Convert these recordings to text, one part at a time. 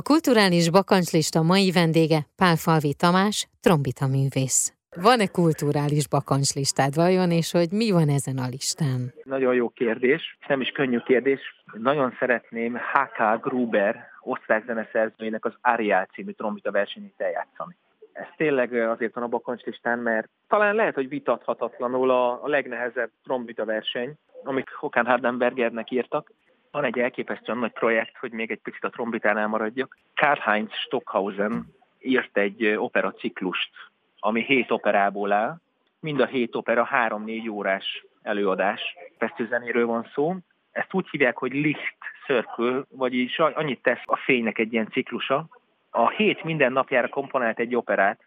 A kulturális bakancslista mai vendége Pálfalvi Tamás, trombita művész. Van-e kulturális bakancslistád vajon, és hogy mi van ezen a listán? Nagyon jó kérdés, nem is könnyű kérdés. Nagyon szeretném H.K. Gruber, osztrák zeneszerzőjének az Ariel című trombita versenyét eljátszani. Ez tényleg azért van a bakancslistán, mert talán lehet, hogy vitathatatlanul a, legnehezebb trombita verseny, amit Hokán Hardenbergernek írtak. Van egy elképesztően nagy projekt, hogy még egy picit a trombitánál maradjak. Karl-Heinz Stockhausen írt egy operaciklust, ami hét operából áll. Mind a hét opera három-négy órás előadás. Fesztőzenéről van szó. Ezt úgy hívják, hogy Licht Circle, vagyis annyit tesz a fénynek egy ilyen ciklusa. A hét minden napjára komponált egy operát.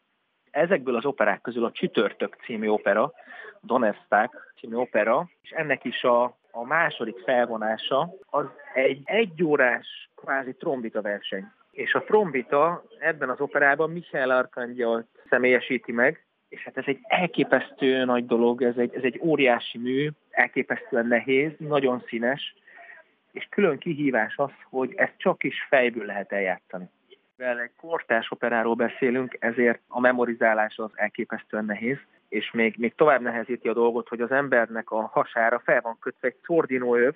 Ezekből az operák közül a Csütörtök című opera, Donnerstag című opera, és ennek is a, a második felvonása az egy egyórás kvázi trombita verseny. És a trombita ebben az operában Michael Arkangyalt személyesíti meg, és hát ez egy elképesztő nagy dolog, ez egy, ez egy óriási mű, elképesztően nehéz, nagyon színes, és külön kihívás az, hogy ezt csak is fejből lehet eljátszani. Mivel egy kortás operáról beszélünk, ezért a memorizálás az elképesztően nehéz, és még, még tovább nehezíti a dolgot, hogy az embernek a hasára fel van kötve egy szordinóöv,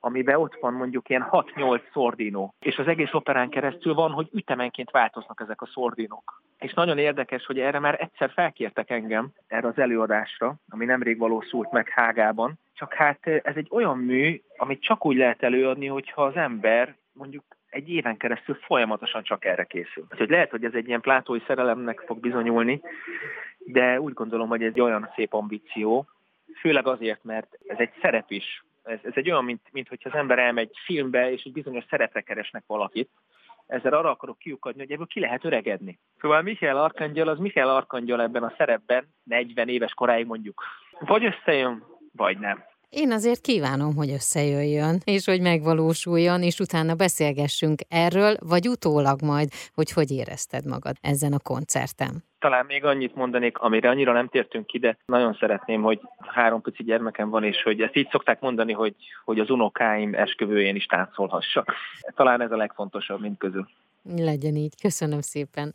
amiben ott van mondjuk ilyen 6-8 szordinó, és az egész operán keresztül van, hogy ütemenként változnak ezek a szordinók. És nagyon érdekes, hogy erre már egyszer felkértek engem, erre az előadásra, ami nemrég valószult meg Hágában, csak hát ez egy olyan mű, amit csak úgy lehet előadni, hogyha az ember mondjuk egy éven keresztül folyamatosan csak erre készül. Úgyhogy lehet, hogy ez egy ilyen plátói szerelemnek fog bizonyulni, de úgy gondolom, hogy ez egy olyan szép ambíció, főleg azért, mert ez egy szerep is. Ez, ez egy olyan, mint, mint hogyha az ember elmegy filmbe, és egy bizonyos szerepre keresnek valakit, ezzel arra akarok kiukadni, hogy ebből ki lehet öregedni. Szóval Michael Arkangyal, az Michael Arkangyal ebben a szerepben 40 éves koráig mondjuk. Vagy összejön, vagy nem. Én azért kívánom, hogy összejöjjön, és hogy megvalósuljon, és utána beszélgessünk erről, vagy utólag majd, hogy hogy érezted magad ezen a koncerten. Talán még annyit mondanék, amire annyira nem tértünk ki, de nagyon szeretném, hogy három pici gyermekem van, és hogy ezt így szokták mondani, hogy, hogy az unokáim esküvőjén is táncolhassak. Talán ez a legfontosabb mind közül. Legyen így. Köszönöm szépen.